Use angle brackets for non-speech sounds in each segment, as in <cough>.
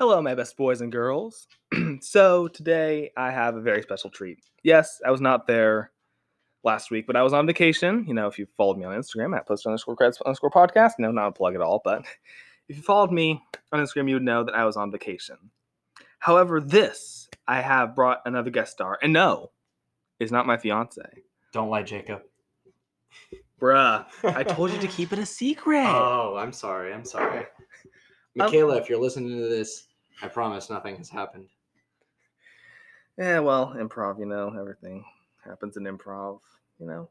Hello, my best boys and girls. <clears throat> so, today I have a very special treat. Yes, I was not there last week, but I was on vacation. You know, if you followed me on Instagram at post underscore creds underscore podcast, no, not a plug at all, but <laughs> if you followed me on Instagram, you would know that I was on vacation. However, this I have brought another guest star, and no, is not my fiance. Don't lie, Jacob. Bruh, I told you to <laughs> keep it a secret. Oh, I'm sorry. I'm sorry. Um, Michaela, if you're listening to this, I promise nothing has happened. Yeah, well, improv, you know, everything happens in improv. You know,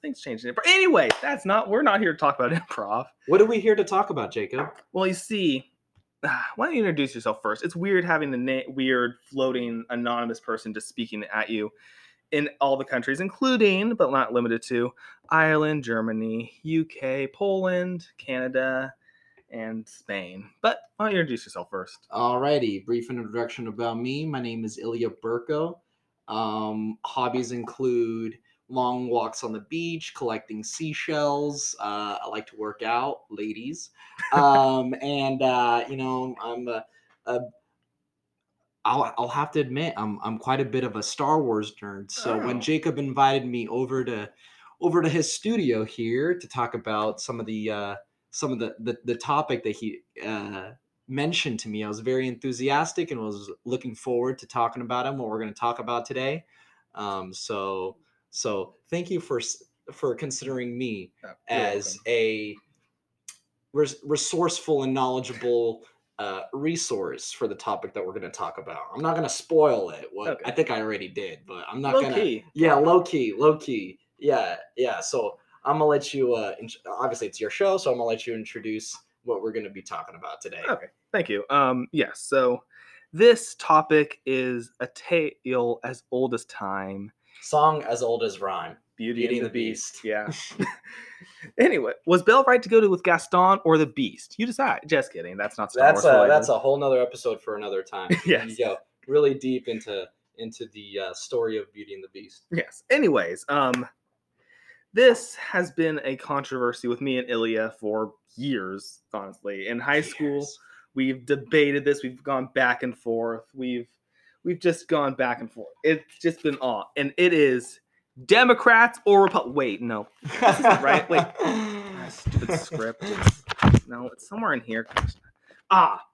things change in improv. Anyway, that's not. We're not here to talk about <laughs> improv. What are we here to talk about, Jacob? Well, you see, <sighs> why don't you introduce yourself first? It's weird having the na- weird floating anonymous person just speaking at you in all the countries, including but not limited to Ireland, Germany, UK, Poland, Canada, and Spain. But why don't you introduce yourself first? Alrighty, brief introduction about me. My name is Ilya Burko. Um, hobbies include long walks on the beach, collecting seashells. Uh, I like to work out, ladies. Um, <laughs> and uh, you know, I'm a, a I'll, I'll have to admit I'm I'm quite a bit of a Star Wars nerd. So Oh. when Jacob invited me over to over to his studio here to talk about some of the uh, some of the, the the topic that he uh, mentioned to me, I was very enthusiastic and was looking forward to talking about him. What we're going to talk about today. Um, so so thank you for for considering me you're as welcome. a res- resourceful and knowledgeable uh, resource for the topic that we're going to talk about. I'm not going to spoil it. What Okay. I think I already did, but I'm not going to. Yeah, low key, low key. Yeah, yeah. So I'm gonna let you. Uh, int- obviously, it's your show, so I'm gonna let you introduce what we're going to be talking about today. Okay, thank you. Um, yes. So this topic is a tale as old as time. Song as old as rhyme. Beauty, Beauty and and the the Beast. Yeah. <laughs> anyway, was Belle right to go to with Gaston or the Beast? You decide. Just kidding. That's not Star That's Wars a related. that's a whole nother episode for another time. <laughs> Yes. You go really deep into into the uh, story of Beauty and the Beast. Yes. Anyways, um, this has been a controversy with me and Ilya for years. Honestly, in high school, we've debated this. We've gone back and forth. We've we've just gone back and forth. It's just been on, and it is Democrats or Republic. Wait, no, right. Wait. <laughs> Ah, stupid script. It's- no, it's somewhere in here. Ah,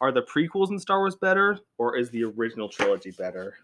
are the prequels in Star Wars better, or is the original trilogy better?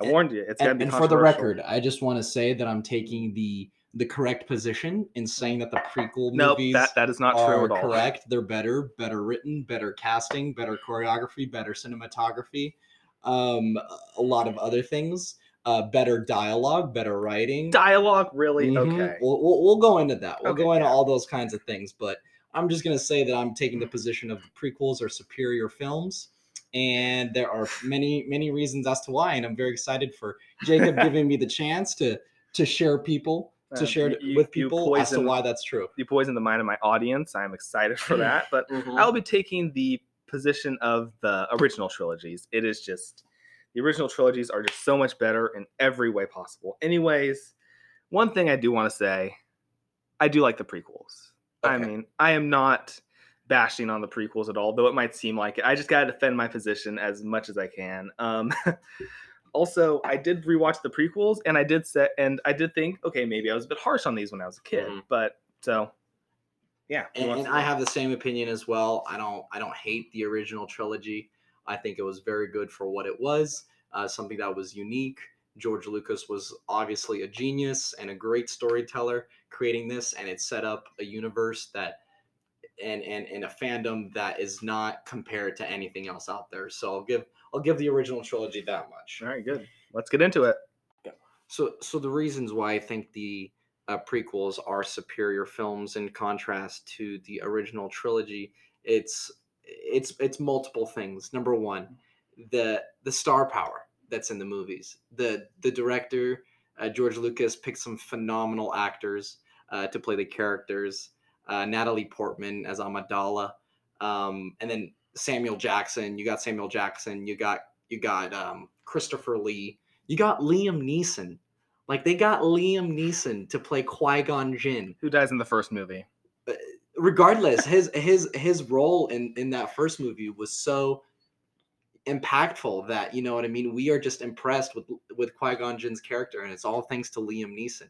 I And- warned you. It's gonna and, be and for the record, I just want to say that I'm taking the the correct position in saying that the prequel Nope, movies that that is not are true at all. correct. They're better, better written, better casting, better choreography, better cinematography, um, a lot of other things. Uh, better dialogue, better writing. Dialogue, really? Mhm. Okay. We'll, we'll, we'll go into that. We'll Okay, go into yeah. all those kinds of things. But I'm just going to say that I'm taking the position of the prequels are superior films. And there are many, many reasons as to why. And I'm very excited for Jacob giving me the chance to to share people, to Uh, share you- with people as to poison- why that's true. You poison the mind of my audience. I'm excited for that, <laughs> but Mhm. I'll be taking the position of the original trilogies. It is just the original trilogies are just so much better in every way possible. Anyways, one thing I do want to say, I do like the prequels. I mean, I am not bashing on the prequels at all, though it might seem like it. I just gotta defend my position as much as I can. Um, <laughs> also, I did rewatch the prequels, and I did set, and I did think, okay, maybe I was a bit harsh on these when I was a kid, Mhm. but so, yeah. and, and I have the same opinion as well. I don't I don't hate the original trilogy. I think it was very good for what it was. Uh, something that was unique. George Lucas was obviously a genius and a great storyteller creating this, and it set up a universe that and and, and a fandom that is not compared to anything else out there. So I'll give I'll give the original trilogy that much. All right, good. Let's get into it. So, so the reasons why I think the uh, prequels are superior films in contrast to the original trilogy, it's it's it's multiple things. Number one, the the star power that's in the movies. The the director uh, George Lucas picked some phenomenal actors uh, to play the characters. Uh, Natalie Portman as Amidala, um, and then Samuel Jackson. You got Samuel Jackson. You got you got um, Christopher Lee. You got Liam Neeson. Like they got Liam Neeson to play Qui Gon Jinn. Who dies in the first movie? regardless, his his his role in in that first movie was so impactful that you know what I mean. We are just impressed with with Qui Gon Jinn's character, and it's all thanks to Liam Neeson.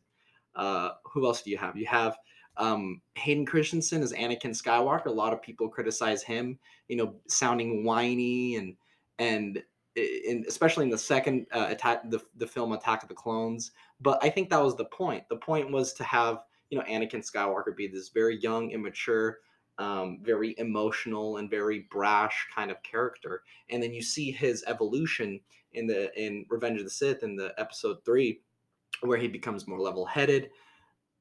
Uh, who else do you have? You have um, Hayden Christensen as Anakin Skywalker. A lot of people criticize him, you know, sounding whiny and and in, especially in the second uh, attack the, the film Attack of the Clones. But I think that was the point. The point was to have you know Anakin Skywalker be this very young, immature, um, very emotional and very brash kind of character, and then you see his evolution in the in Revenge of the Sith in the episode three, where he becomes more level-headed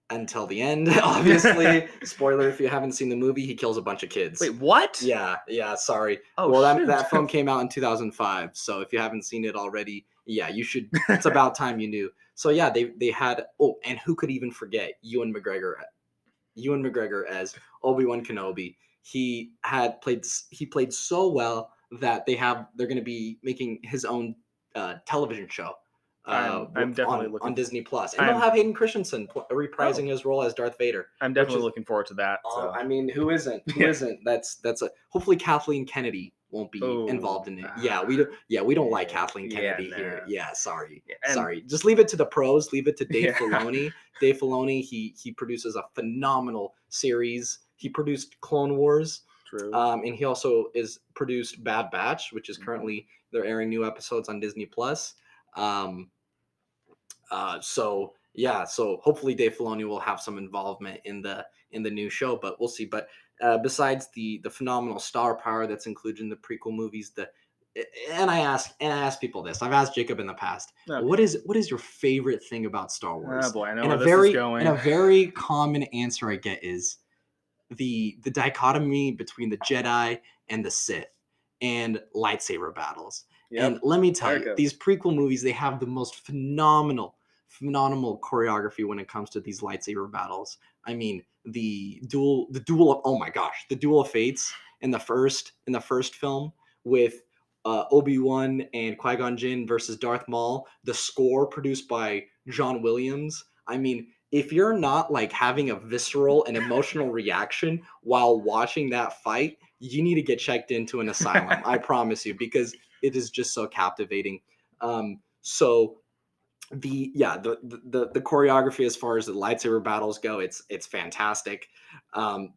until the end. <laughs> Obviously, <laughs> spoiler if you haven't seen the movie, he kills a bunch of kids. Wait, what? Yeah, yeah. Sorry. Oh, well, that, shoot. that film <laughs> came out in 2005, so if you haven't seen it already, yeah, you should. It's about time you knew. So yeah, they they had. Oh, and who could even forget Ewan McGregor? Ewan McGregor as Obi Wan Kenobi. He had played. He played so well that they have. They're going to be making his own uh, television show. I'm- I'm definitely on, looking- on Disney Plus, and I'm- they'll have Hayden Christensen pl- reprising his role as Darth Vader. I'm definitely is- looking forward to that. Oh, So. I mean, who isn't? <laughs> Who Yeah. not That's that's a. Hopefully, Kathleen Kennedy won't be Oh, involved in it. Yeah, we don't. Yeah, we don't like Kathleen Yeah, Kennedy here. no. Yeah, sorry, and- sorry. Just leave it to the pros. Leave it to Dave Yeah. <laughs> Filoni. Dave Filoni. He he produces a phenomenal series. He produced Clone Wars, True. um, and he also is produced Bad Batch, which is Mhm. currently they're airing new episodes on Disney Plus. Um, uh, so yeah, so hopefully Dave Filoni will have some involvement in the in the new show, but we'll see. But uh, besides the the phenomenal star power that's included in the prequel movies, the and I ask and I ask people this. I've asked Jacob in the past. Okay. What is what is your favorite thing about Star Wars? oh boy, I know and a very and a very common answer I get is the the dichotomy between the Jedi and the Sith and lightsaber battles. Yep. And let me tell There you, these prequel movies they have the most phenomenal, phenomenal choreography when it comes to these lightsaber battles. I mean, the duel, the duel of oh my gosh, the duel of fates in the first in the first film with uh, Obi Wan and Qui Gon Jinn versus Darth Maul. The score produced by John Williams. I mean, if you're not like having a visceral and emotional reaction while watching that fight, you need to get checked into an asylum. I <laughs> promise you, because it is just so captivating. Um, so the yeah the, the the choreography as far as the lightsaber battles go, it's it's fantastic. Um,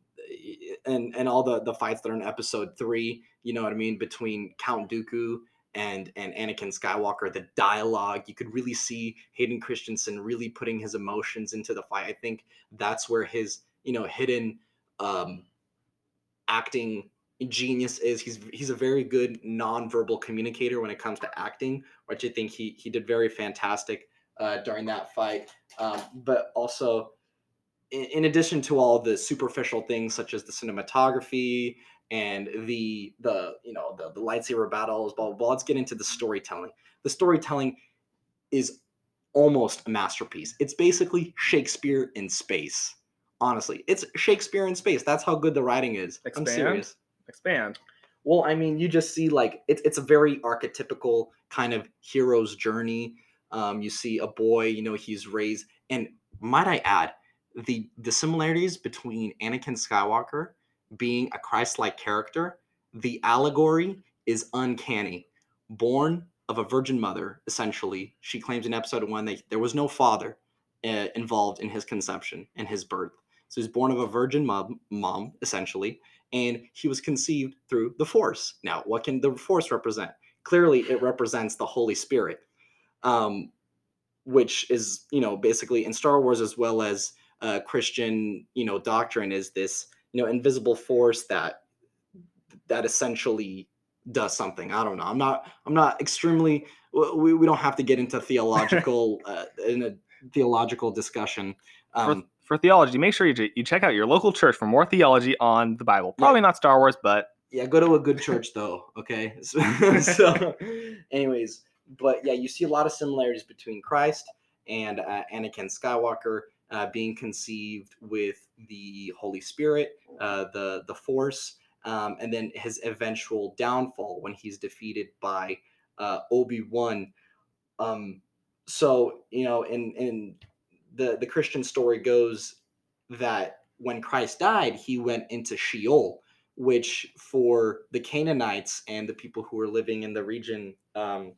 and and all the the fights that are in episode three, you know what I mean, between Count Dooku and and Anakin Skywalker, the dialogue, you could really see Hayden Christensen really putting his emotions into the fight. I think that's where his you know hidden um, acting genius is. He's he's a very good nonverbal communicator when it comes to acting, which I think he he did very fantastic uh, during that fight. Um, but also, in, in addition to all the superficial things such as the cinematography and the the you know the, the lightsaber battles, blah blah blah. Let's get into the storytelling. The storytelling is almost a masterpiece. It's basically Shakespeare in space. Honestly, it's Shakespeare in space. That's how good the writing is. I'm serious. Expand. Well, I mean, you just see like it's it's a very archetypical kind of hero's journey. Um, you see a boy, you know, he's raised, and might I add, the the similarities between Anakin Skywalker being a Christ-like character, the allegory is uncanny. Born of a virgin mother, essentially, she claims in episode one that there was no father uh, involved in his conception and his birth. So he's born of a virgin mom, mom, essentially, and he was conceived through the Force. Now, what can the Force represent? Clearly, it represents the Holy Spirit, um, which is, you know, basically in Star Wars as well as uh, Christian, you know, doctrine is this, you know, invisible force that that essentially does something. I don't know. I'm not. I'm not extremely. We, we don't have to get into <laughs> theological uh, in a theological discussion. Um, for, theology, make sure you, you check out your local church for more theology on the Bible. Probably not Star Wars, but yeah go to a good church though okay? <laughs> So, so anyways but yeah you see a lot of similarities between christ and uh, anakin skywalker uh, being conceived with the holy spirit uh, the the force um, and then his eventual downfall when he's defeated by uh, obi-wan. Um, so you know in in the the christian story goes that when Christ died, he went into Sheol, which for the Canaanites and the people who were living in the region um,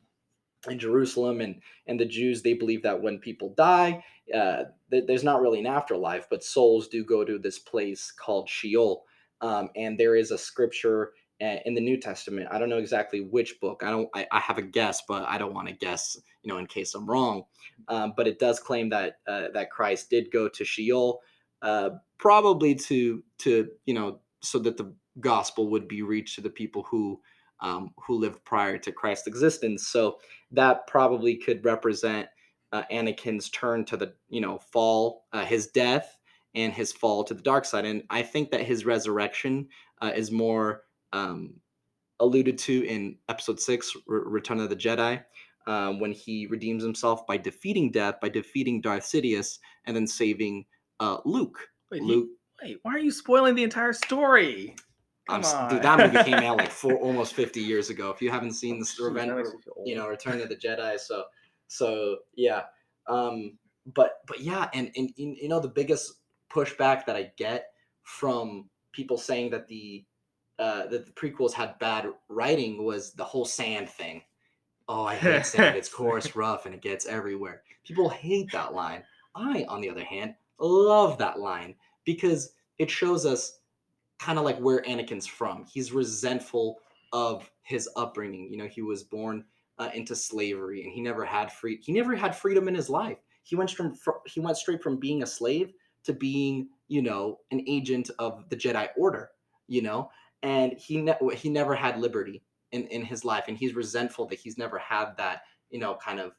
in Jerusalem and and the Jews, they believe that when people die, uh, th- there's not really an afterlife, but souls do go to this place called Sheol. Um, and there is a scripture in the New Testament. I don't know exactly which book. I don't. I, I have a guess, but I don't want to guess. You know, in case I'm wrong. Um, but it does claim that uh, that Christ did go to Sheol, uh, probably to to you know so that the gospel would be reached to the people who um, who lived prior to Christ's existence. So that probably could represent uh, Anakin's turn to the you know fall, uh, his death, and his fall to the dark side. And I think that his resurrection uh, is more um, alluded to in Episode Six, R- Return of the Jedi. Um, when he redeems himself by defeating death, by defeating Darth Sidious, and then saving uh, Luke. Wait, he- Luke, wait, why are you spoiling the entire story? I'm, Come dude, that movie came out like <laughs> four, almost 50 years ago. If you haven't seen this, Oh, that Revenge, makes me feel you know, Return of the Jedi. So, so yeah. Um, but but yeah, and and and, you know the biggest pushback that I get from people saying that the uh, that the prequels had bad writing was the whole sand thing. Oh, I hate sand. It's <laughs> coarse, rough, and it gets everywhere. People hate that line. I, on the other hand, love that line because it shows us kind of like where Anakin's from. He's resentful of his upbringing. You know, he was born uh, into slavery, and he never had free. He never had freedom in his life. He went from fr- he went straight from being a slave to being, you know, an agent of the Jedi Order. You know, and he ne- he never had liberty in in his life, and he's resentful that he's never had that. You know, kind of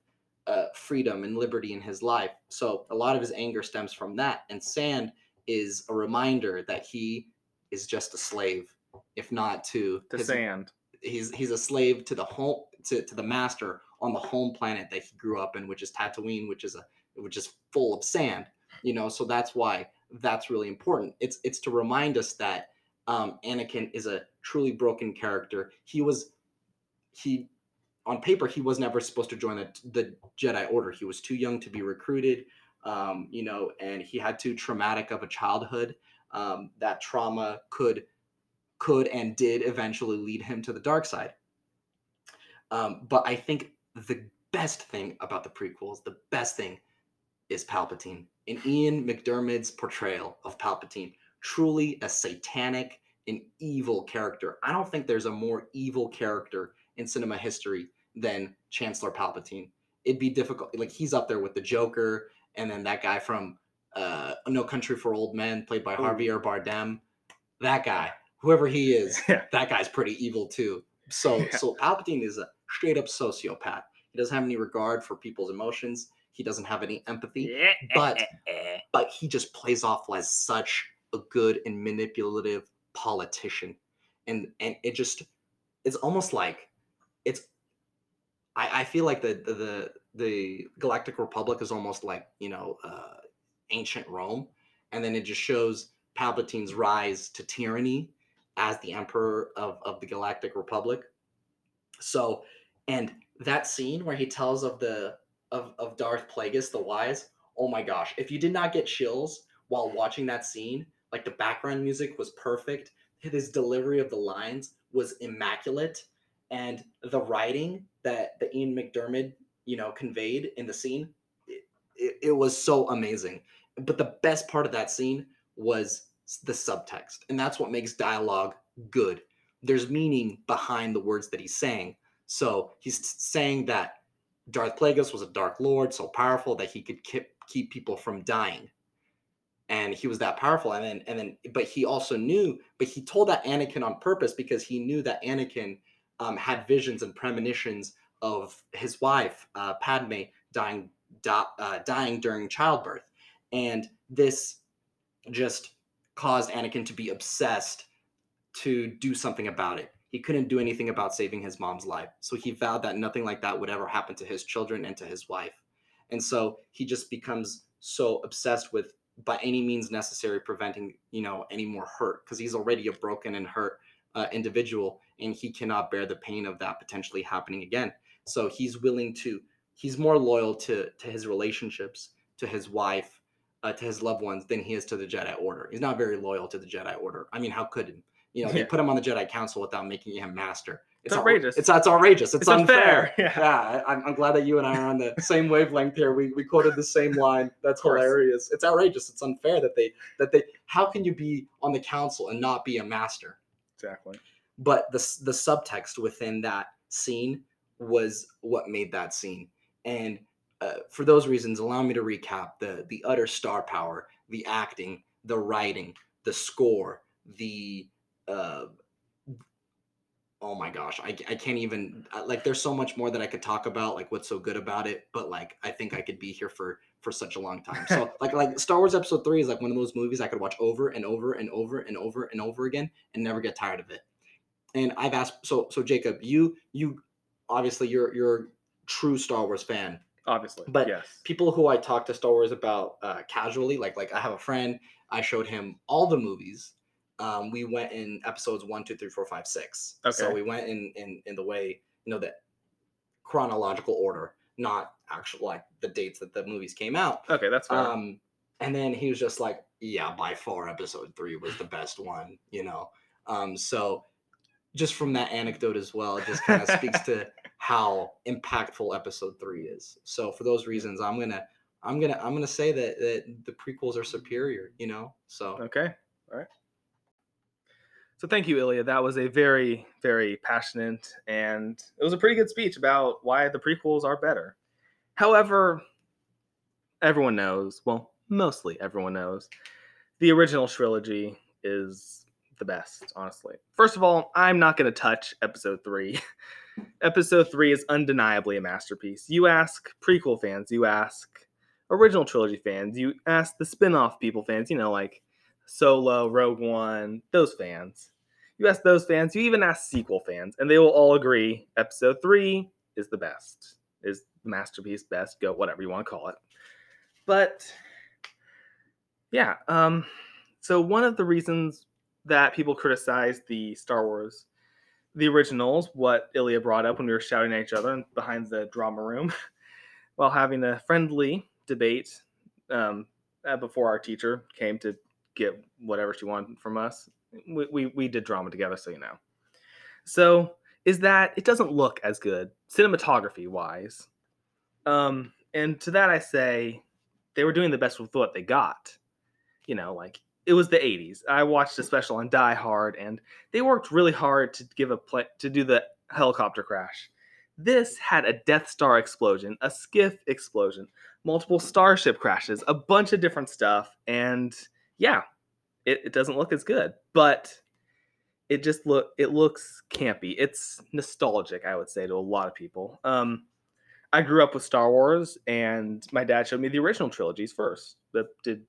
uh, freedom and liberty in his life. So a lot of his anger stems from that. And Sand is a reminder that he is just a slave, if not to To his- sand. he's he's a slave to the home to, to the master on the home planet that he grew up in, which is Tatooine, which is a which is full of sand. You know, so that's why that's really important. It's it's to remind us that um, Anakin is a truly broken character. He was he on paper he was never supposed to join the, the Jedi Order. He was too young to be recruited. Um, you know, and he had too traumatic of a childhood. Um, that trauma could could and did eventually lead him to the dark side. Um, but I think the best thing about the prequels, the best thing is Palpatine. And Ian McDiarmid's portrayal of Palpatine, truly a satanic and evil character. I don't think there's a more evil character in cinema history than Chancellor Palpatine. It'd be difficult. Like he's up there with the Joker, and then that guy from uh, No Country for Old Men, played by Ooh. Javier Bardem. That guy, whoever he is, <laughs> Yeah. that guy's pretty evil too. So Yeah. so Palpatine is a straight up sociopath. He doesn't have any regard for people's emotions. He doesn't have any empathy, but but he just plays off as such a good and manipulative politician. And and it just it's almost like it's I, I feel like the, the the the Galactic Republic is almost like, you know, uh ancient Rome. And then it just shows Palpatine's rise to tyranny as the emperor of, of the Galactic Republic. So, and that scene where he tells of the of, of Darth Plagueis the Wise, oh my gosh, if you did not get chills while watching that scene, like the background music was perfect, his delivery of the lines was immaculate, and the writing that that Ian McDiarmid, you know, conveyed in the scene, it, it, it was so amazing. But the best part of that scene was the subtext, and that's what makes dialogue good. There's meaning behind the words that he's saying. So he's saying that Darth Plagueis was a Dark Lord, so powerful that he could keep keep people from dying, and he was that powerful. And then and then, but he also knew, but he told that Anakin on purpose because he knew that Anakin um, had visions and premonitions of his wife uh, Padme dying di- uh, dying during childbirth, and this just caused Anakin to be obsessed to do something about it. He couldn't do anything about saving his mom's life. So he vowed that nothing like that would ever happen to his children and to his wife. And so he just becomes so obsessed with by any means necessary preventing, you know, any more hurt because he's already a broken and hurt uh, individual and he cannot bear the pain of that potentially happening again. So he's willing to he's more loyal to to his relationships, to his wife, uh, to his loved ones than he is to the Jedi Order. He's not very loyal to the Jedi Order. I mean, how could he? You know, they put him on the Jedi Council without making him master. It's outra- outrageous. It's it's outrageous. It's, It's unfair. unfair, <laughs> yeah. I- I'm, I'm glad that you and I are on the same wavelength here. We we quoted the same line. <laughs> That's hilarious. It's outrageous. It's unfair that they that they. How can you be on the council and not be a master? Exactly. but the the subtext within that scene was what made that scene and uh, for those reasons allow me to recap the the utter star power the acting the writing the score the uh oh my gosh I, I can't even uh, like there's so much more that i could talk about like what's so good about it but like i think i could be here for for such a long time so <laughs> like like star wars episode 3 is like one of those movies i could watch over and over and over and over and over again and never get tired of it and I've asked so so Jacob, you you obviously you're you're a true Star Wars fan. Obviously. But yes. People who I talk to Star Wars about uh, casually, like like I have a friend, I showed him all the movies. Um, we went in episodes one, two, three, four, five, six. Okay. So we went in in in the way you know that chronological order, not actual like the dates that the movies came out. Okay, that's fine. Um, and then he was just like, yeah, by far, episode three was the best one, you know. Um, so just from that anecdote as well, it just kind of speaks to <laughs> how impactful episode three is. So for those reasons, I'm gonna, I'm gonna, I'm gonna say that that the prequels are superior, you know. So Okay. All right. So thank you, Ilya. That was a very, very passionate and it was a pretty good speech about why the prequels are better. However, everyone knows, well, mostly everyone knows, the original trilogy is the best, honestly. First of all, I'm not going to touch episode three. <laughs> episode three is undeniably a masterpiece. You ask prequel fans, you ask original trilogy fans, you ask the spin off people fans, you know, like Solo, Rogue One, those fans. You ask those fans, you even ask sequel fans, and they will all agree episode three is the best, is the masterpiece, best, go, whatever you want to call it. But yeah, um, so one of the reasons that people criticize the Star Wars, the originals, what Ilya brought up when we were shouting at each other behind the drama room <laughs> while having a friendly debate um, uh, before our teacher came to get whatever she wanted from us. We, we, we did drama together, so you know. So is that it doesn't look as good cinematography wise. Um, and to that I say they were doing the best with what they got. You know, like it was the 80s. I watched a special on Die Hard and they worked really hard to give a play to do the helicopter crash. This had a Death Star explosion, a skiff explosion, multiple starship crashes, a bunch of different stuff, and yeah, it, it doesn't look as good, but it just look it looks campy. It's nostalgic, I would say, to a lot of people. Um, I grew up with Star Wars, and my dad showed me the original trilogies first. But did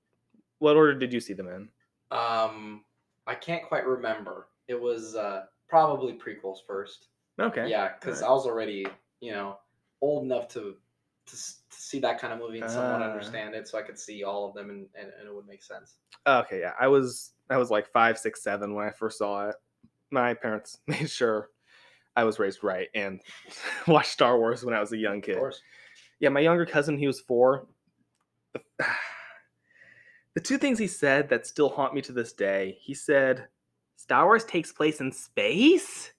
what order did you see them in? um, I can't quite remember. It was uh, probably prequels first. Okay. Yeah, because Alright. I was already, you know, old enough to to, to see that kind of movie and somewhat Ah. understand it, so I could see all of them and, and, and it would make sense. Okay, yeah. I was I was like five, six, seven when I first saw it. My parents <laughs> made sure I was raised right and <laughs> watched Star Wars when I was a young kid. Of course. Yeah, my younger cousin, he was four. The, <sighs> the two things he said that still haunt me to this day. He said, "Star Wars takes place in space."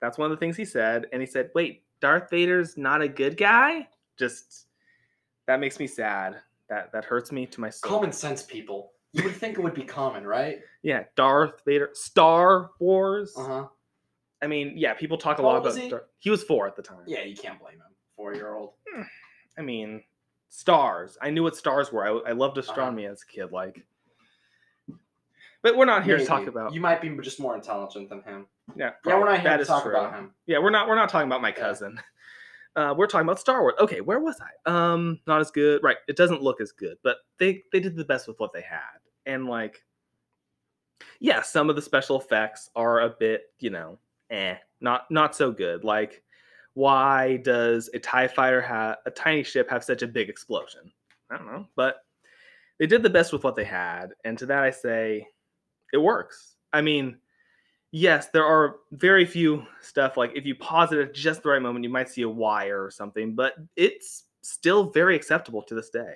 That's one of the things he said, and he said, "Wait, Darth Vader's not a good guy." Just that makes me sad. That that hurts me to my soul. Common sense, people. You would think it would be common, right? Yeah, Darth Vader, Star Wars. Uh huh. I mean, yeah, people talk a lot about. he? Star- he was four at the time. Yeah, you can't blame him. Four year old. I mean, stars. I knew what stars were. I, I loved Uh-huh. astronomy as a kid. Like, but we're not here to talk about. You might be just more intelligent than him. yeah, Yeah, we're not here That to talk true. about him. Yeah, we're not. We're not talking about my cousin. Uh, we're talking about Star Wars. Okay, where was I? Um, not as good. Right, it doesn't look as good, but they they did the best with what they had, and like, yeah, some of the special effects are a bit, you know, eh, not not so good. Like, why does a Tie Fighter have a tiny ship have such a big explosion? I don't know, but they did the best with what they had, and to that I say, it works. I mean, yes, there are very few stuff like if you pause it at just the right moment, you might see a wire or something, but it's still very acceptable to this day.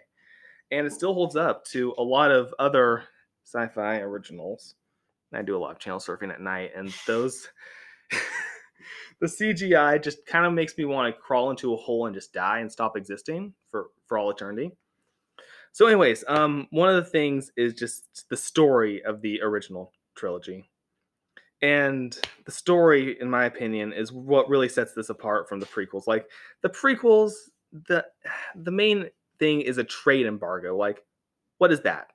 and it still holds up to a lot of other sci-fi originals. I do a lot of channel surfing at night, and those <laughs> the CGI just kind of makes me want to crawl into a hole and just die and stop existing for for all eternity. So, anyways, um, one of the things is just the story of the original trilogy. And the story, in my opinion, is what really sets this apart from the prequels. Like the prequels, the <sighs> the main thing is a trade embargo. Like, what is that?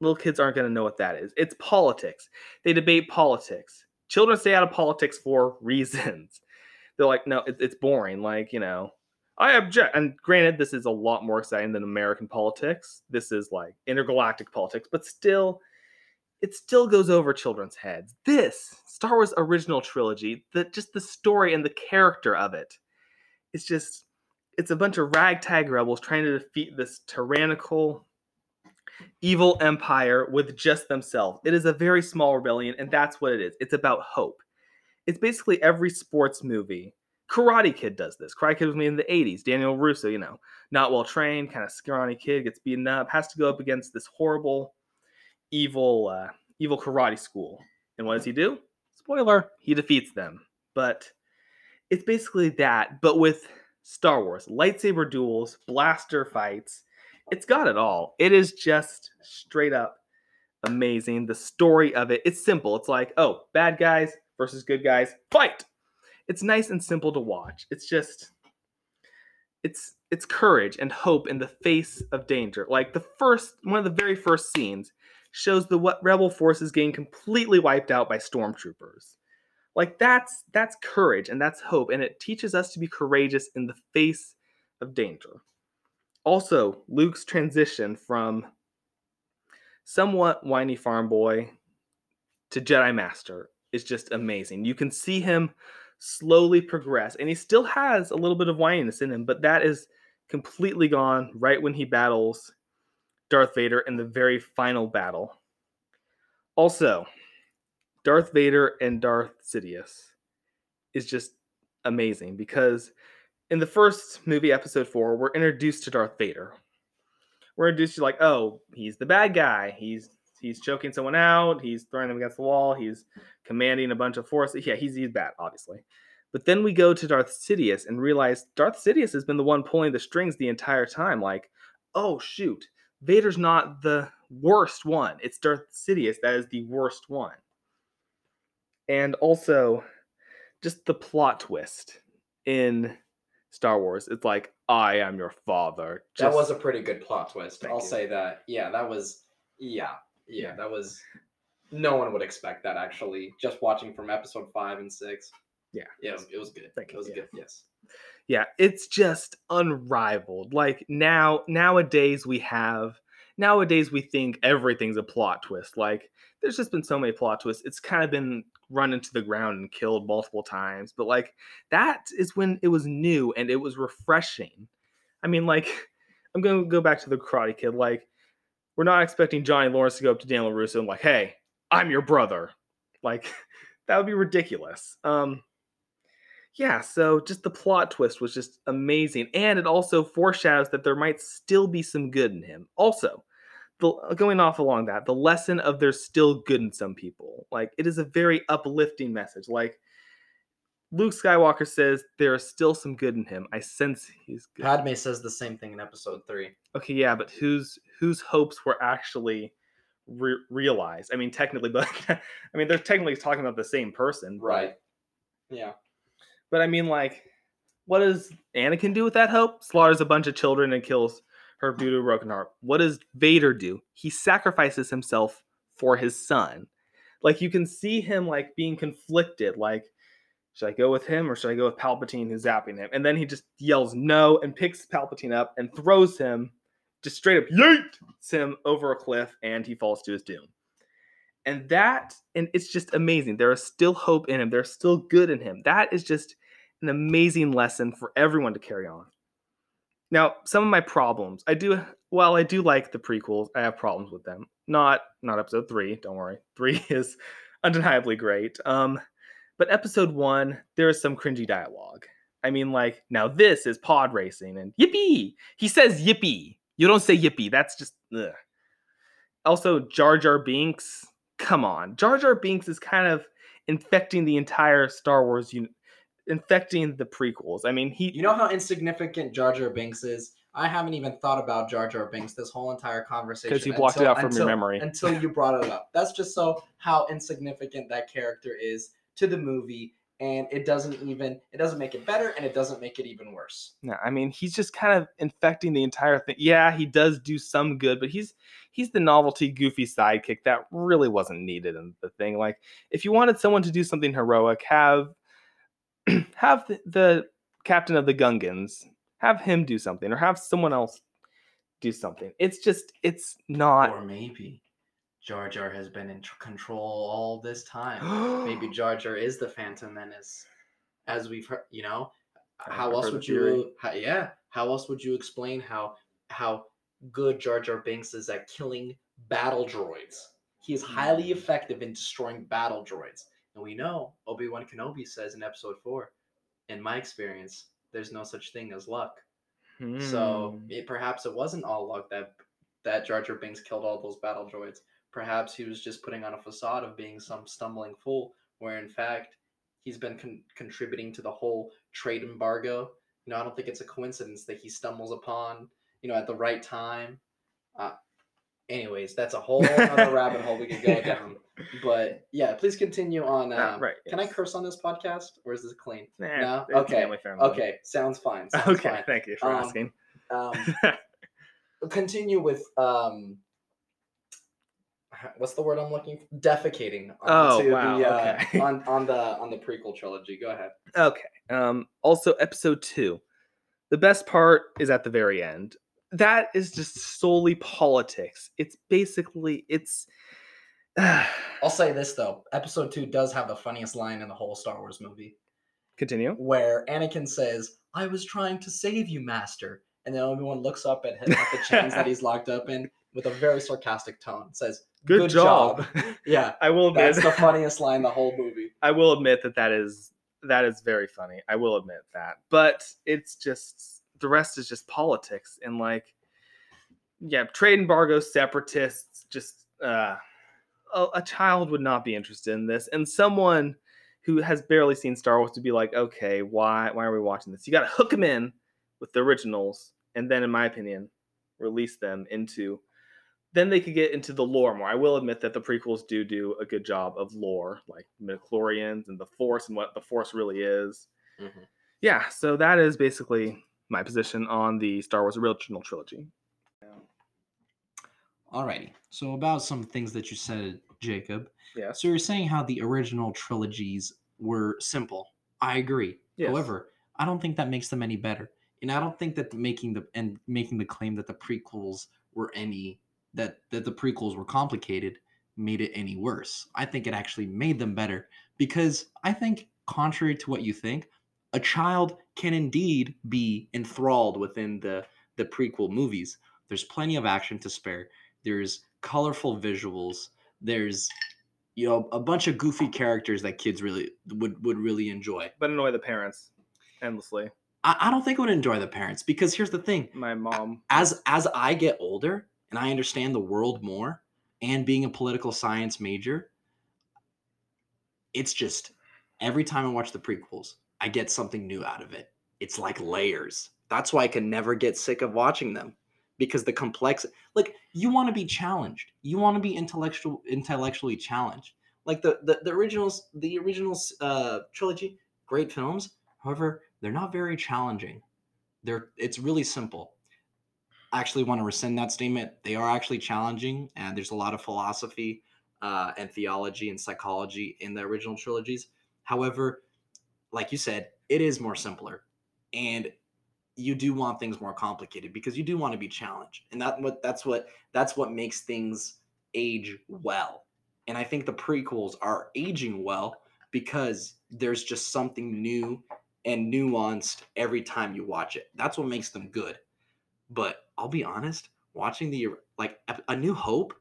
Little kids aren't going to know what that is. It's politics. They debate politics. Children stay out of politics for <laughs> reasons. They're like, no, it, it's boring. Like, you know, I object. And granted, this is a lot more exciting than American politics. This is like intergalactic politics, but still, it still goes over children's heads. This Star Wars original trilogy, that just the story and the character of it, it's just it's a bunch of ragtag rebels trying to defeat this tyrannical evil empire with just themselves. It is a very small rebellion and that's what it is. It's about hope. It's basically every sports movie. Karate Kid does this. Karate Kid was made in the 80s. Daniel LaRusso, you know, not well trained, kind of scrawny kid, gets beaten up, has to go up against this horrible evil uh, evil karate school. And what does he do? Spoiler, he defeats them. But it's basically that, but with Star Wars, lightsaber duels, blaster fights. It's got it all. It is just straight up amazing. The story of it, it's simple. It's like, oh, bad guys versus good guys, fight. It's nice and simple to watch. It's just it's it's courage and hope in the face of danger. Like the first one of the very first scenes shows the rebel forces getting completely wiped out by stormtroopers. Like that's that's courage and that's hope and it teaches us to be courageous in the face of danger. Also, Luke's transition from somewhat whiny farm boy to Jedi Master is just amazing. You can see him slowly progress, and he still has a little bit of whininess in him, but that is completely gone right when he battles Darth Vader in the very final battle. Also, Darth Vader and Darth Sidious is just amazing because in the first movie, episode four, we're introduced to Darth Vader. We're introduced to like, oh, he's the bad guy. He's he's choking someone out. He's throwing them against the wall. He's commanding a bunch of forces. Yeah, he's he's bad, obviously. But then we go to Darth Sidious and realize Darth Sidious has been the one pulling the strings the entire time. Like, oh shoot, Vader's not the worst one. It's Darth Sidious that is the worst one. And also, just the plot twist in Star Wars. It's like, I am your father. that was a pretty good plot twist. Thank I'll you. say that. Yeah, that was. Yeah, yeah, Yeah. that was. No one would expect that actually. Just watching from episode five and six. Yeah. yeah, it was, it was good. Thank you. it you, was yeah. good. Yes. Yeah it's just unrivaled. Like now nowadays we have nowadays we think everything's a plot twist. Like there's just been so many plot twists. It's kind of been run into the ground and killed multiple times but like that is when it was new and it was refreshing. I mean like <laughs> i'm gonna go back to the karate kid like we're not expecting johnny lawrence to go up to daniel larusso and like hey i'm your brother. Like <laughs> that would be ridiculous. Um yeah, so just the plot twist was just amazing, and it also foreshadows that there might still be some good in him. Also, the, uh, going off along that, the lesson of there's still good in some people, like it is a very uplifting message. Like Luke Skywalker says, there is still some good in him. I sense he's good. Padme says the same thing in episode three. Okay, yeah, but whose whose hopes were actually re- realized? I mean, technically, <laughs> but I mean, they're technically talking about the same person, Right. Yeah. But I mean, like, what does Anakin do with that hope? Slaughters a bunch of children and kills her due to a broken heart. What does Vader do? He sacrifices himself for his son. Like, you can see him like being conflicted. Like, should I go with him or should I go with Palpatine who's zapping him? And then he just yells no and picks Palpatine up and throws him, just straight up yeets him over a cliff, and he falls to his doom. And that, and it's just amazing. There is still hope in him. There's still good in him. That is just an amazing lesson for everyone to carry on. Now, some of my problems, I do while I do like the prequels, I have problems with them. Not not episode 3, don't worry. <laughs> 3 is undeniably great. Um but episode 1, there is some cringy dialogue. I mean like, now this is pod racing and yippee. He says yippee. You don't say yippee. That's just ugh. Also, Jar Jar Binks. Come on, Jar Jar Binks is kind of infecting the entire Star Wars, un- infecting the prequels. I mean, he You know how insignificant Jar Jar Binks is? I haven't even thought about Jar Jar Binks this whole entire conversation. 'Cause you blocked it until- out from your memory. Until you brought it up. That's just so how insignificant that character is to the movie. And it doesn't even it doesn't make it better and it doesn't make it even worse. No, I mean he's just kind of infecting the entire thing. Yeah, he does do some good, but he's he's the novelty, goofy sidekick that really wasn't needed in the thing. Like, if you wanted someone to do something heroic, have <clears throat> have the, the captain of the Gungans have him do something, or have someone else do something. It's just it's not. or maybe Jar Jar has been in control all this time. maybe <gasps> Jar Jar is the Phantom Menace, as we've heard. You know, how else would you? How, yeah, how else would you explain how how good Jar Jar Binks is at killing battle droids? He is highly Hmm. effective in destroying battle droids, and we know Obi Wan Kenobi says in Episode Four. In my experience, there's no such thing as luck. So Hmm. it, perhaps it wasn't all luck that that Jar Jar Binks killed all those battle droids. Perhaps he was just putting on a facade of being some stumbling fool, where in fact he's been con- contributing to the whole trade embargo. You know, I don't think it's a coincidence that he stumbles upon, you know, at the right time. Uh, anyways, that's a whole other <laughs> rabbit hole we could go down. But yeah, please continue on. Um, right, Can I curse on this podcast, or is this clean? Nah, No? it's Okay. Okay, sounds fine. Sounds Okay, fine. thank you for Um, asking. Um, <laughs> continue with um what's the word I'm looking for? Defecating Oh, wow, the uh, okay. on <laughs> on the on the prequel trilogy. Go ahead. Okay. Um, also, episode two. The best part is at the very end. That is just solely politics. It's basically it's. <sighs> I'll say this though. Episode 2 does have the funniest line in the whole Star Wars movie Continue. where Anakin says, "I was trying to save you, master." And then everyone looks up at, him, at the chains that he's locked up in with a very sarcastic tone. Says, Good, job. <laughs> Yeah. I will admit. That's the funniest line in the whole movie. <laughs> I will admit that that is that is very funny. I will admit that, but it's just the rest is just politics and like, yeah, trade embargo, separatists. Just uh, a, a child would not be interested in this, and someone who has barely seen Star Wars to be like, okay, why why are we watching this? You got to hook them in with the originals, and then, in my opinion, release them into. Then they could get into the lore more. I will admit that the prequels do do a good job of lore, like midichlorians and the Force and what the Force really is. Mhm. Yeah, so that is basically my position on the Star Wars original trilogy. Alrighty. So about some things that you said, Jacob. Yeah. So you're saying how the original trilogies were simple. I agree. Yes. However, I don't think that makes them any better. And I don't think that the, making the and making the claim that the prequels were any that that the prequels were complicated made it any worse. I think it actually made them better because I think contrary to what you think, a child can indeed be enthralled within the the prequel movies. There's plenty of action to spare. There's colorful visuals. There's you know a bunch of goofy characters that kids really would would really enjoy. But annoy the parents endlessly. I, I don't think I would enjoy the parents because here's the thing: My mom. as as I get older and I understand the world more, and being a political science major, it's just every time I watch the prequels, I get something new out of it. It's like layers. That's why I can never get sick of watching them because the complex like you want to be challenged. You want to be intellectual intellectually challenged. Like the the, the originals the originals uh trilogy, great films. However, they're not very challenging. They're it's really simple. I actually want to rescind that statement. They are actually challenging, and there's a lot of philosophy uh, and theology and psychology in the original trilogies. However, like you said, it is more simpler, and you do want things more complicated because you do want to be challenged, and that what that's what that's what makes things age well. And I think the prequels are aging well because there's just something new and nuanced every time you watch it. That's what makes them good. But I'll be honest, watching the like a New Hope,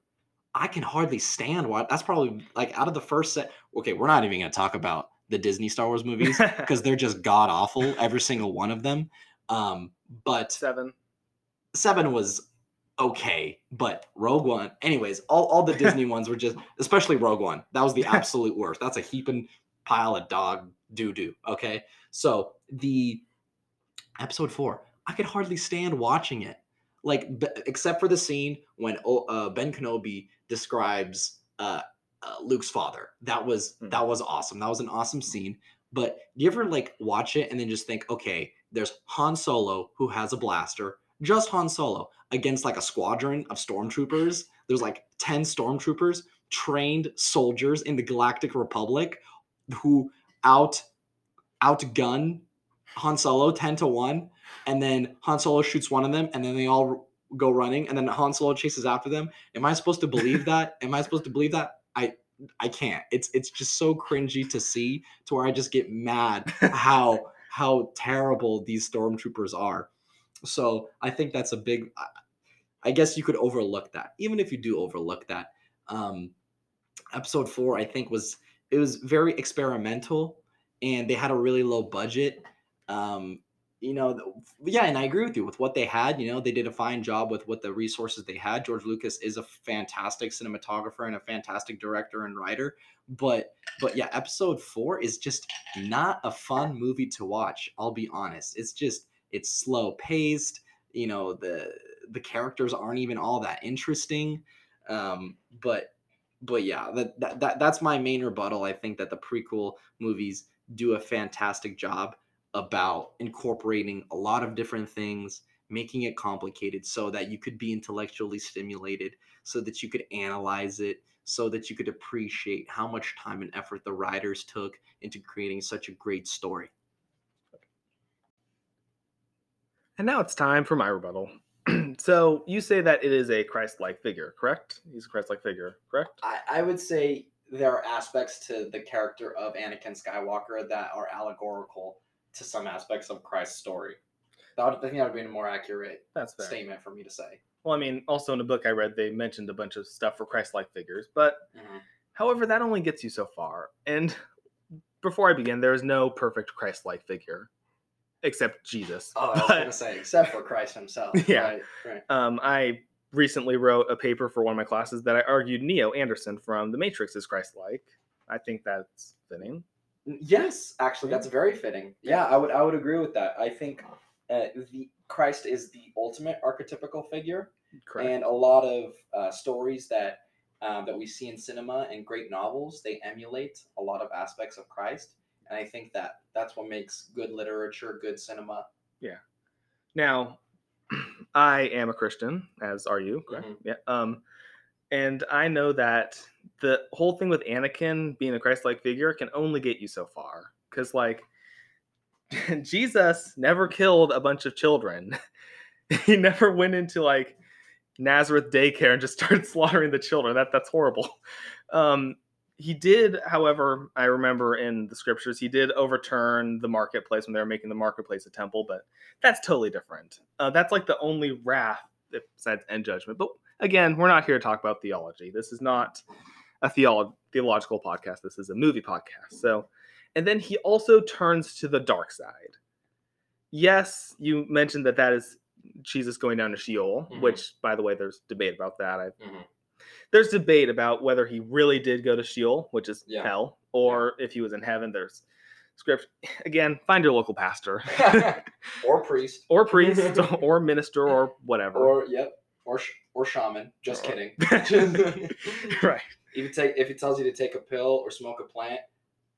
I can hardly stand what that's probably like out of the first set. Okay, we're not even going to talk about the Disney Star Wars <laughs> movies because they're just god awful, every single one of them. Um, but Seven. seven was okay, but Rogue One. Anyways, all, all the Disney <laughs> ones were just, especially Rogue One. That was the absolute worst. That's a heaping pile of dog doo doo. Okay, so the episode four, I could hardly stand watching it. Like, b- except for the scene when uh, Ben Kenobi describes uh, uh, Luke's father. That was Hmm. that was awesome. That was an awesome scene. But do you ever like watch it and then just think, okay, there's Han Solo who has a blaster, just Han Solo against like a squadron of stormtroopers. There's like 10 stormtroopers, trained soldiers in the Galactic Republic who out outgun Han Solo 10 to 1 and then Han Solo shoots one of them and then they all go running and then Han Solo chases after them. Am I supposed to believe that? Am I supposed to believe that? I I can't. It's it's just so cringy to see to where I just get mad <laughs> how how terrible these stormtroopers are. So I think that's a big. I- I guess you could overlook that. Even if you do overlook that, um, episode four I think was it was very experimental, and they had a really low budget. Um, you know, yeah, and I agree with you with what they had. You know, they did a fine job with what the resources they had. George Lucas is a fantastic cinematographer and a fantastic director and writer. But but yeah, episode four is just not a fun movie to watch. I'll be honest. It's just it's slow paced. You know, the the characters aren't even all that interesting. Um, but but yeah, that, that that that's my main rebuttal. I think that the prequel movies do a fantastic job about incorporating a lot of different things, making it complicated so that you could be intellectually stimulated, so that you could analyze it, so that you could appreciate how much time and effort the writers took into creating such a great story. And now it's time for my rebuttal. <clears throat> so you say that it is a Christ-like figure, correct? He's a Christ-like figure, correct? I, I would say there are aspects to the character of Anakin Skywalker that are allegorical to some aspects of Christ's story. That would, I think that would be a more accurate That's fair. statement for me to say. Well, I mean, also in a book I read, they mentioned a bunch of stuff for Christ-like figures, but however, that only gets you so far. And before I begin, there is no perfect Christ-like figure, except Jesus. Oh, I was gonna say, except for Christ Himself. <laughs> Yeah. Right. Right. Um, I recently wrote a paper for one of my classes that I argued Neo Anderson from The Matrix is Christ-like. I think that's fitting. Yes, actually, that's very fitting. Yeah, I would I would agree with that. I think uh, the Christ is the ultimate archetypical figure, Correct. and a lot of uh, stories that um, that we see in cinema and great novels they emulate a lot of aspects of Christ, and I think that that's what makes good literature, good cinema. Yeah. Now, <clears throat> I am a Christian, as are you, correct? Mhm. Yeah. Um, and I know that the whole thing with Anakin being a Christ-like figure can only get you so far, because like <laughs> Jesus never killed a bunch of children. <laughs> he never went into like Nazareth daycare and just <laughs> started slaughtering the children. That that's horrible. Um, he did, however, I remember in the scriptures, he did overturn the marketplace when they were making the marketplace a temple, but that's totally different. Uh, that's like the only wrath besides end judgment. But again, we're not here to talk about theology. This is not a theolo- theological podcast. This is a movie podcast. So, and then he also turns to the dark side. Yes, you mentioned that that is Jesus going down to Sheol, Mhm. which, by the way, there's debate about that. I, Mhm. There's debate about whether he really did go to Sheol, which is Yeah. hell, or if he was in heaven. There's script. <laughs> Again, find your local pastor <laughs> or priest, <laughs> or priest or minister or whatever. or yep, or sh- or shaman. Just kidding. <laughs> right. <laughs> If you take if he tells you to take a pill or smoke a plant,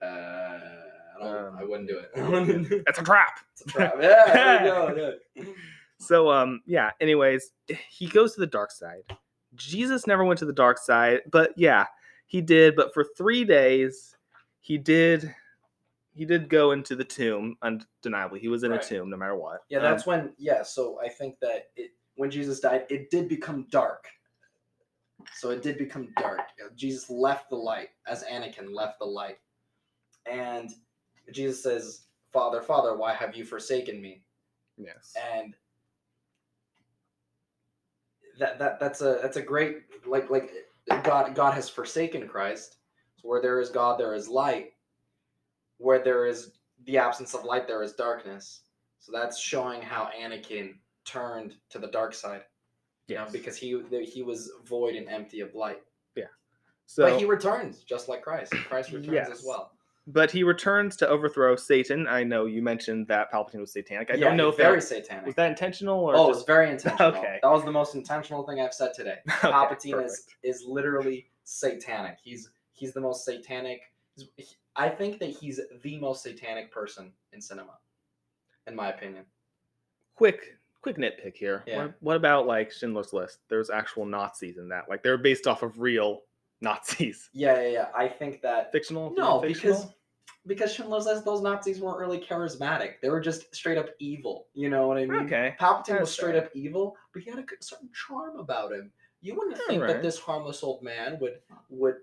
uh, I don't. Um, I wouldn't do it. <laughs> That's a trap. it's a trap. Yeah, there you go. So um yeah, anyways, he goes to the dark side. Jesus never went to the dark side, but yeah, he did, but for 3 days he did he did go into the tomb undeniably. He was in Right. a tomb no matter what. Yeah, Um, that's when. Yeah, so I think that it when Jesus died, it did become dark. So it did become dark. Jesus left the light as Anakin left the light, and Jesus says, "Father, Father, why have you forsaken me?" yes. and that that that's a that's a great like like God God has forsaken Christ. So where there is God, there is light. Where there is the absence of light, there is darkness. So that's showing how Anakin turned to the dark side. You know, because he he was void and empty of light. So, but he returns just like Christ. Christ returns Yes. as well. but he returns to overthrow Satan. I know you mentioned that Palpatine was satanic. I Yeah, don't know if very that satanic. was that intentional or oh, just very <laughs> intentional. Okay. That was the most intentional thing I've said today. <laughs> Okay, Palpatine is perfect. is literally satanic. He's he's the most satanic. he- I think that he's the most satanic person in cinema, in my opinion. quick quick nitpick here. Yeah. What, what about like Schindler's List? There's actual Nazis in that. Like they're based off of real <laughs> Nazis. Yeah, yeah, yeah. I think that Fictional? no, fictional? because because Schindler's List, those Nazis weren't really charismatic. They were just straight up evil. You know what I mean? okay. Palpatine was straight up evil, but he had a certain charm about him. You wouldn't think Alright. that this harmless old man would would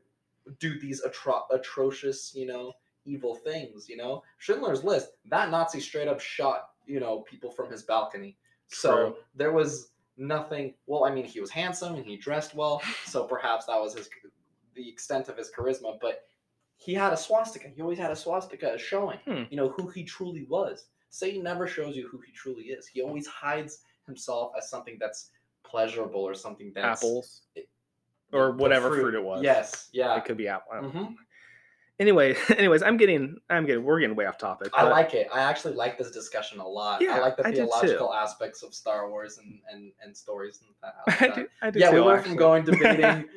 do these atro- atrocious, you know, evil things. You know, Schindler's List. That Nazi straight up shot, you know, people from his balcony. So True. there was nothing. Well, I mean, he was handsome and he dressed well, <laughs> so perhaps that was his the extent of his charisma. But he had a swastika. He always had a swastika showing, Hmm. you know, who he truly was. Satan never shows you who he truly is. He always hides himself as something that's pleasurable or something that's Apples it- or whatever fruit. it was. Yes, yeah. It could be apple. I don't know. Mhm. Anyway, <laughs> anyways, I'm getting I'm getting we're getting way off topic. I like it. I actually like this discussion a lot. Yeah, I like the I theological aspects of Star Wars and, and, and stories and that. I <laughs> like I that. do, I do yeah, too, we went actually. from going <laughs> debating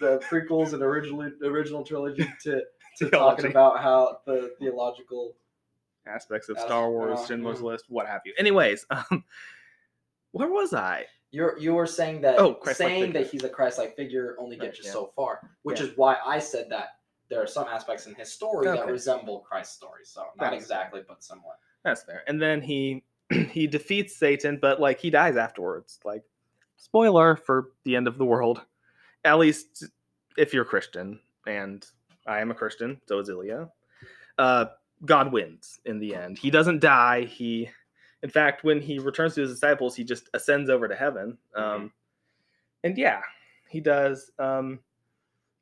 the prequels and original original trilogy to to Theology. talking about how the theological. aspects of Star Wars, uh, Schindler's. List, what have you. Anyways, um, where was I? You're you were saying that Oh, Christ-like saying figure. that he's a Christ-like figure only Right, gets you yeah. so far, which Yeah. is why I said that there are some aspects in his story that resemble Christ's story. So not That's exactly, but somewhat. That's fair. And then he <clears throat> he defeats Satan, but like he dies afterwards. Like spoiler for the end of the world. At least if you're Christian, and I am a Christian, so is Ilya. Uh, God wins in the end. He doesn't die. He, in fact, when he returns to his disciples, he just ascends over to heaven. Um, and yeah, he does. Um,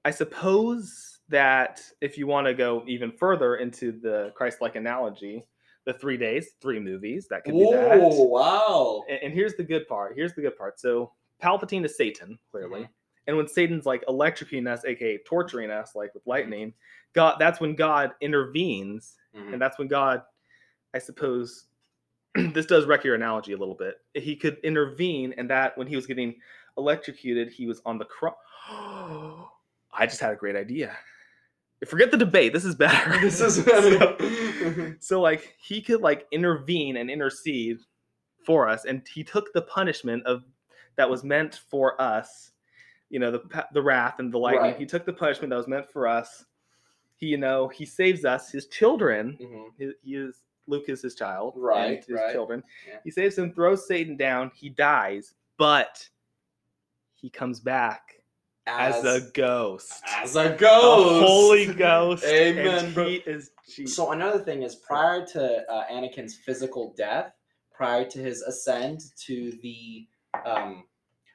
I suppose that if you want to go even further into the Christ-like analogy, the three days, three movies, that could be that. Oh wow! And, and here's the good part. Here's the good part. So Palpatine is Satan, clearly. Mhm. And when Satan's like electrocuting us, aka torturing us, like with lightning, God that's when God intervenes. Mhm. And that's when God, I suppose, <clears throat> this does wreck your analogy a little bit. He could intervene, and that when he was getting electrocuted, he was on the cross. <gasps> I just had a great idea. Forget the debate. This is better. <laughs> This is <laughs> so, <laughs> so, like he could like intervene and intercede for us, and he took the punishment of that was meant for us. You know, the the wrath and the lightning. Right. He took the punishment that was meant for us. He, you know, he saves us, his children. Mhm. He, he is Luke is his child, Right, his right. children. Yeah. He saves him, throws Satan down. He dies, but he comes back as, a ghost, as a a ghost, holy <laughs> ghost. Amen, And he is Jesus. So another thing is prior to uh, Anakin's physical death, prior to his ascend to the, um,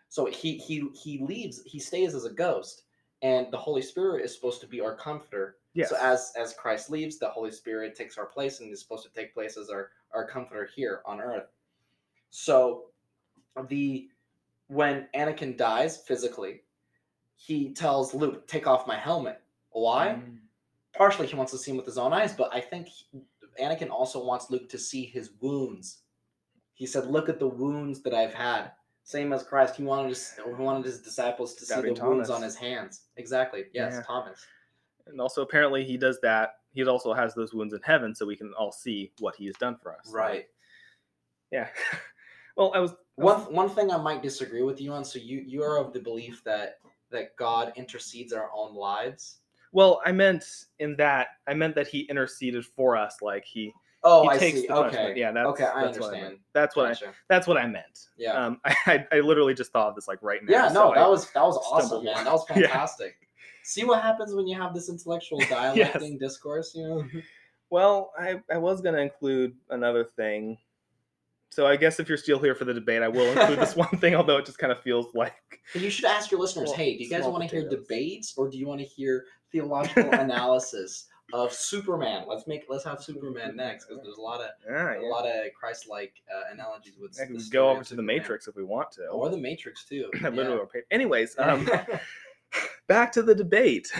so he he he leaves. He stays as a ghost, and the Holy Spirit is supposed to be our comforter. yes. So as as Christ leaves, the Holy Spirit takes our place and is supposed to take place as our our comforter here on earth. So the when Anakin dies physically, he tells Luke, "Take off my helmet." Why? Mm. Partially, he wants to see him with his own eyes, but I think he- Anakin also wants Luke to see his wounds. He said, "Look at the wounds that I've had." Same as Christ, he wanted his, he wanted his disciples to see the Doubting wounds on his hands. Exactly. Yes, Yeah. Thomas. And also, apparently, he does that. He also has those wounds in heaven, so we can all see what he has done for us. Right. Yeah. <laughs> well, I was. I was- One one thing I might disagree with you on. So you you are of the belief that that God intercedes in our own lives. Well, I meant in that. I meant that he interceded for us. Like he. Oh, he I takes see. the punishment. Okay. Yeah. That's, okay, I that's What I understand. meant. That's what I. That's what I meant. Yeah. Um. <laughs> I, I. I literally just thought of this like right now. yeah. so No, that I- was that was awesome, man. That was it. <laughs> Yeah. fantastic. See what happens when you have this intellectual <laughs> dialecting discourse. You know. Well, I, I was going to include another thing. So I guess if you're still here for the debate, I will include this <laughs> one thing, although it just kind of feels like And you should ask your listeners, Well, hey, do you guys want to hear debates or do you want to hear <laughs> theological analysis of Superman. Let's make let's have Superman next because there's a lot of Yeah, a lot of Christ-like uh, analogies with. I can go over of to the Matrix if we want to. or the Matrix too. <clears throat> Literally yeah. were. Anyways, <laughs> um, back to the debate,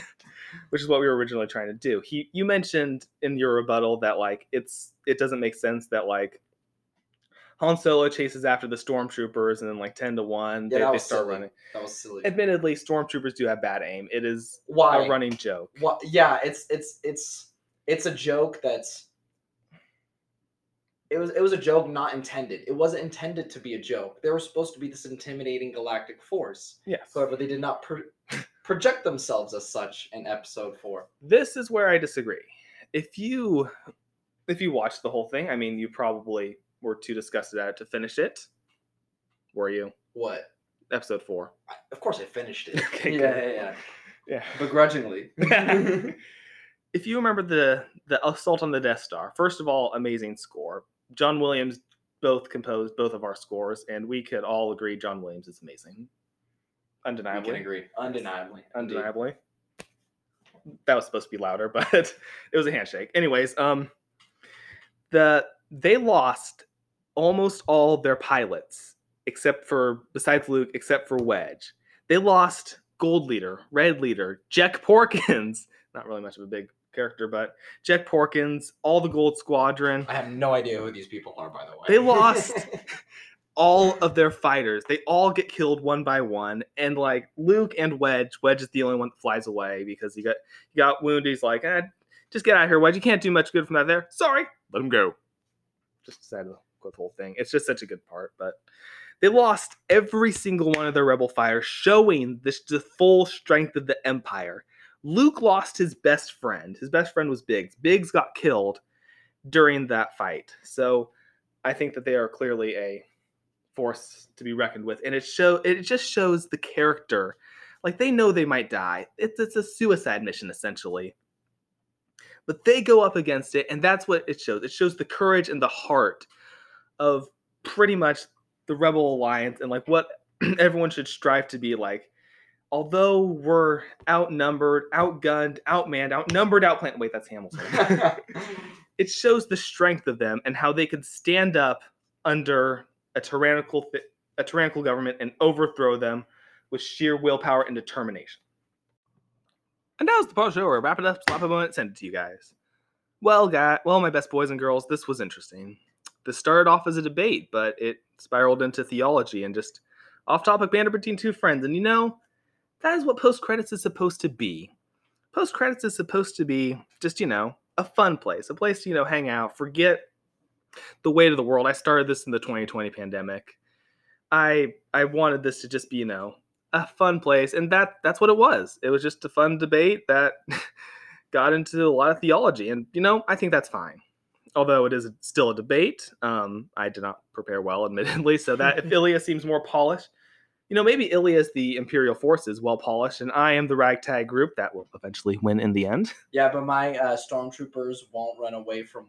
which is what we were originally trying to do. He, you mentioned in your rebuttal that like it's it doesn't make sense that like Han Solo chases after the stormtroopers and then like ten to one Yeah, they, they start silly. running. that was silly. Admittedly, stormtroopers do have bad aim. It is Why? a running joke. What? Yeah, it's it's it's it's a joke that's. It was it was a joke not intended. It wasn't intended to be a joke. They were supposed to be this intimidating galactic force. Yes. However, they did not pro- project themselves as such in episode four. this is where I disagree. If you if you watch the whole thing, I mean, you probably were too disgusted at it to finish it. Were you? What? Episode four. I- Of course, I finished it. <laughs> Okay, yeah, yeah, yeah. Yeah. Begrudgingly. <laughs> <laughs> if you remember the the assault on the Death Star, first of all, amazing score. John Williams both composed both of our scores, and we could all agree John Williams is amazing. I Undeniably. can agree. Undeniably. Indeed. Undeniably. That was supposed to be louder, but it was a handshake. Anyways, um the they lost almost all their pilots except for besides Luke, except for Wedge. They lost Gold Leader, Red Leader, Jack Porkins. <laughs> Not really much of a big character, but Jack Porkins, all the Gold Squadron. I have no idea who these people are, by the way. They lost <laughs> all of their fighters. They all get killed one by one. And like Luke and Wedge, Wedge is the only one that flies away because he got he got wounded. He's like, eh, just get out of here, Wedge. You can't do much good from that there. Sorry. Let him go. Just decided to the whole thing. It's just such a good part, but they lost every single one of their rebel fighters, showing this the full strength of the Empire. Luke lost his best friend. His best friend was Biggs. Biggs got killed during that fight. So I think that they are clearly a force to be reckoned with, and it show it just shows the character. Like they know they might die. It's it's a suicide mission essentially, but they go up against it, and that's what it shows. It shows the courage and the heart of pretty much the Rebel Alliance and like what <clears throat> everyone should strive to be like. Although we're outnumbered, outgunned, outmanned, outnumbered, outplanned. Wait, that's Hamilton <laughs> <laughs> it shows the strength of them and how they could stand up under a tyrannical th- a tyrannical government and overthrow them with sheer willpower and determination. And that was the part of the show where I wrap it up, slap a moment, send it to you guys. Well, guy, well, my best boys and girls, this was interesting. This started off as a debate, but it spiraled into theology and just off-topic banter between two friends. And you know, that is what post credits is supposed to be. Post credits is supposed to be just you know a fun place, a place to you know hang out, forget the weight of the world. I started this in the 2020 pandemic. I I wanted this to just be you know a fun place, and that that's what it was. It was just a fun debate that <laughs> got into a lot of theology, and you know I think that's fine. Although it is still a debate, um, I did not prepare well, <laughs> admittedly. So that <laughs> if Ilya seems more polished, you know, maybe Ilya is the Imperial forces, well polished, and I am the ragtag group that will eventually win in the end. <laughs> yeah, but my uh, stormtroopers won't run away from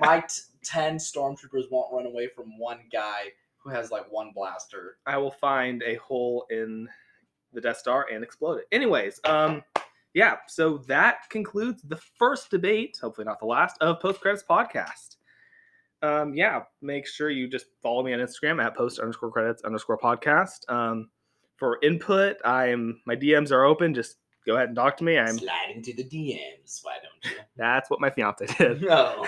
my t- ten stormtroopers won't run away from one guy who has like one blaster. I will find a hole in the Death Star and explode it. Anyways, um, yeah, so that concludes the first debate, hopefully not the last, of Post Credits Podcast. Um, yeah, make sure you just follow me on Instagram at post underscore credits underscore podcast. Um, for input, I'm my DMs are open. Just go ahead and talk to me. I'm Slide into the DMs, why don't you? <laughs> that's what my fiance did. <laughs> No.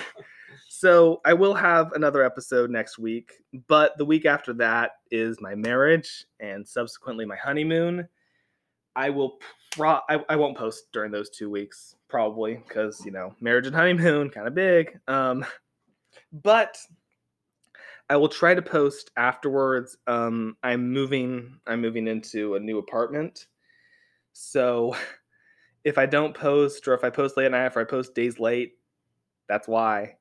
So I will have another episode next week, but the week after that is my marriage and subsequently my honeymoon. I will pro- I, I won't post during those two weeks probably because you know marriage and honeymoon kind of big. Um, but I will try to post afterwards. Um, I'm moving. I'm moving into a new apartment, so if I don't post or if I post late at night, if I post days late, that's why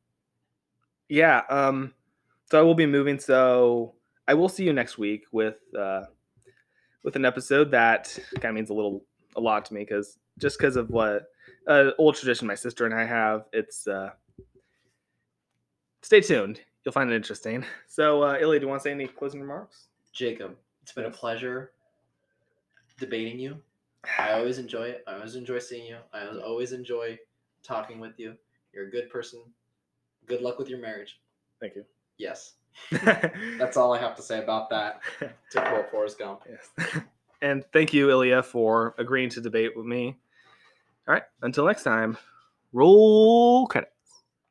yeah um so i will be moving so i will see you next week with uh with an episode that kind of means a little a lot to me because just because of what uh old tradition my sister and i have it's uh stay tuned you'll find it interesting so uh ilya do you want to say any closing remarks Jacob, it's been a pleasure debating you. I always enjoy it. I always enjoy seeing you. I always enjoy talking with you. You're a good person. Good luck with your marriage. Thank you. Yes. That's all I have to say about that. To quote Forrest Gump. <laughs> yes. And thank you, Ilya, for agreeing to debate with me. All right. Until next time, roll credits.